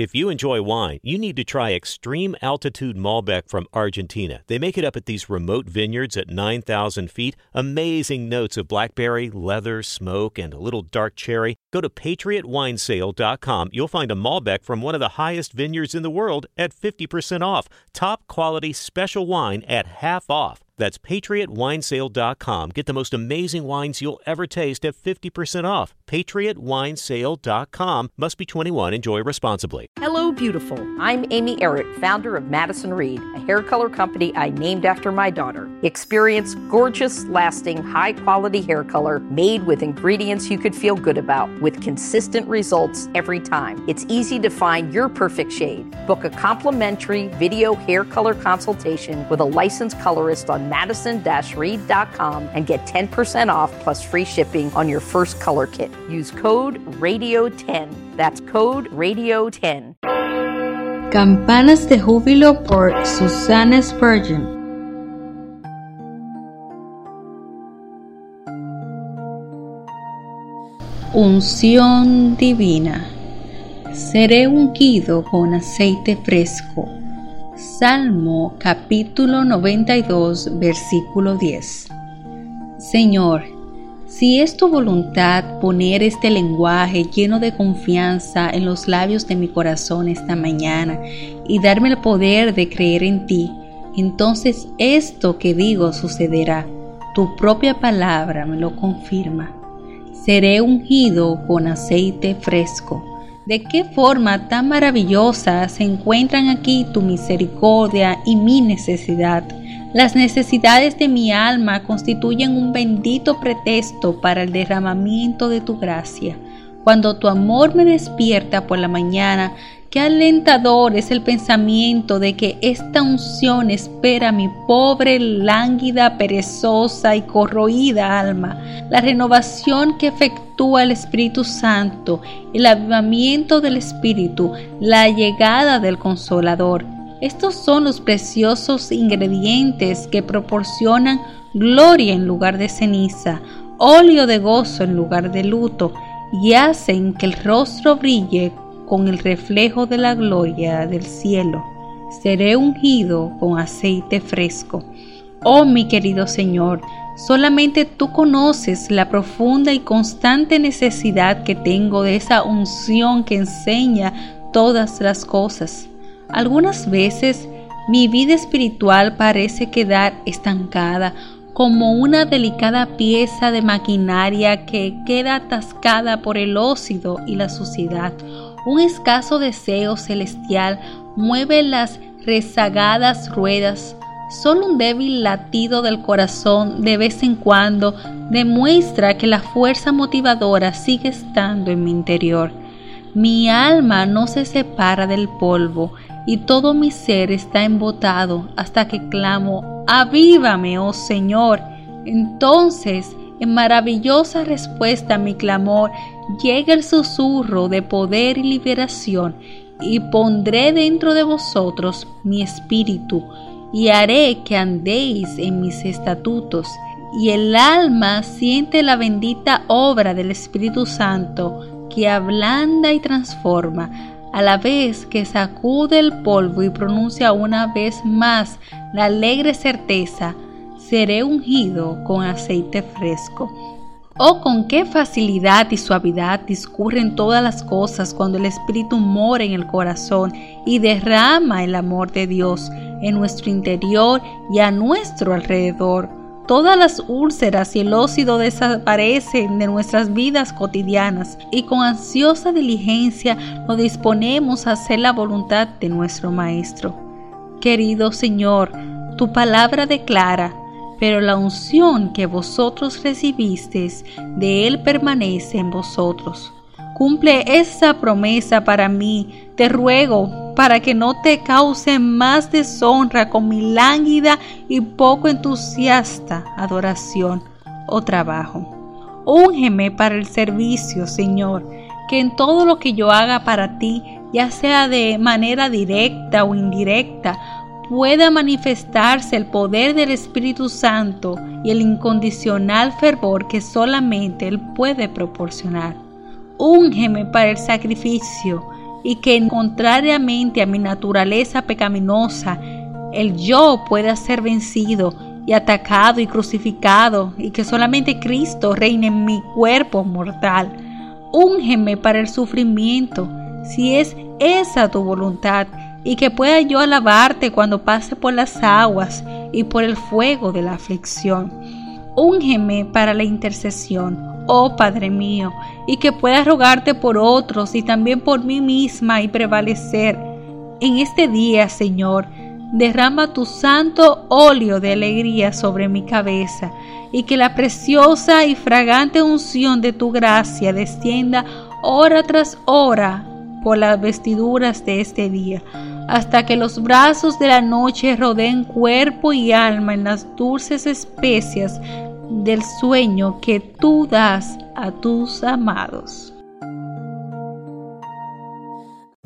If you enjoy wine, you need to try Extreme Altitude Malbec from Argentina. They make it up at these remote vineyards at 9,000 feet. Amazing notes of blackberry, leather, smoke, and a little dark cherry. Go to patriotwinesale.com. You'll find a Malbec from one of the highest vineyards in the world at 50% off. Top quality special wine at half off. That's patriotwinesale.com. Get the most amazing wines you'll ever taste at 50% off. patriotwinesale.com. Must be 21. Enjoy responsibly. Hello, beautiful. I'm Amy Errett, founder of Madison Reed, a hair color company I named after my daughter. Experience gorgeous, lasting, high quality hair color made with ingredients you could feel good about, with consistent results every time. It's easy to find your perfect shade. Book a complimentary video hair color consultation with a licensed colorist on madison-reed.com and get 10% off plus free shipping on your first color kit. Use code RADIO10. That's code RADIO10. Campanas de Júbilo por Susana Spurgeon. Unción divina. Seré ungido con aceite fresco Salmo capítulo 92 versículo 10 Señor, si es tu voluntad poner este lenguaje lleno de confianza en los labios de mi corazón esta mañana y darme el poder de creer en ti, entonces esto que digo sucederá. Tu propia palabra me lo confirma. Seré ungido con aceite fresco de qué forma tan maravillosa se encuentran aquí tu misericordia y mi necesidad. Las necesidades de mi alma constituyen un bendito pretexto para el derramamiento de tu gracia. Cuando tu amor me despierta por la mañana, Qué alentador es el pensamiento de que esta unción espera mi pobre, lánguida, perezosa y corroída alma. La renovación que efectúa el Espíritu Santo, el avivamiento del Espíritu, la llegada del Consolador. Estos son los preciosos ingredientes que proporcionan gloria en lugar de ceniza, óleo de gozo en lugar de luto, y hacen que el rostro brille con el reflejo de la gloria del cielo. Seré ungido con aceite fresco. Oh mi querido Señor, solamente tú conoces la profunda y constante necesidad que tengo de esa unción que enseña todas las cosas. Algunas veces mi vida espiritual parece quedar estancada como una delicada pieza de maquinaria que queda atascada por el óxido y la suciedad un escaso deseo celestial mueve las rezagadas ruedas. Solo un débil latido del corazón de vez en cuando demuestra que la fuerza motivadora sigue estando en mi interior. Mi alma no se separa del polvo y todo mi ser está embotado hasta que clamo, avívame, oh Señor. Entonces en maravillosa respuesta a mi clamor llega el susurro de poder y liberación, y pondré dentro de vosotros mi espíritu, y haré que andéis en mis estatutos, y el alma siente la bendita obra del Espíritu Santo, que ablanda y transforma, a la vez que sacude el polvo y pronuncia una vez más la alegre certeza, seré ungido con aceite fresco. Oh, con qué facilidad y suavidad discurren todas las cosas cuando el Espíritu mora en el corazón y derrama el amor de Dios en nuestro interior y a nuestro alrededor. Todas las úlceras y el óxido desaparecen de nuestras vidas cotidianas y con ansiosa diligencia nos disponemos a hacer la voluntad de nuestro Maestro. Querido Señor, tu palabra declara, pero la unción que vosotros recibisteis de Él permanece en vosotros. Cumple esa promesa para mí, te ruego, para que no te cause más deshonra con mi lánguida y poco entusiasta adoración o trabajo. Úngeme para el servicio, Señor, que en todo lo que yo haga para ti, ya sea de manera directa o indirecta, pueda manifestarse el poder del Espíritu Santo y el incondicional fervor que solamente Él puede proporcionar. Úngeme para el sacrificio, y que contrariamente a mi naturaleza pecaminosa, el yo pueda ser vencido y atacado y crucificado y que solamente Cristo reine en mi cuerpo mortal. Úngeme para el sufrimiento, si es esa tu voluntad, y que pueda yo alabarte cuando pase por las aguas y por el fuego de la aflicción. Úngeme para la intercesión, oh Padre mío, y que pueda rogarte por otros y también por mí misma y prevalecer. En este día, Señor, derrama tu santo óleo de alegría sobre mi cabeza, y que la preciosa y fragante unción de tu gracia descienda hora tras hora por las vestiduras de este día, hasta que los brazos de la noche rodeen cuerpo y alma en las dulces especias del sueño que tú das a tus amados.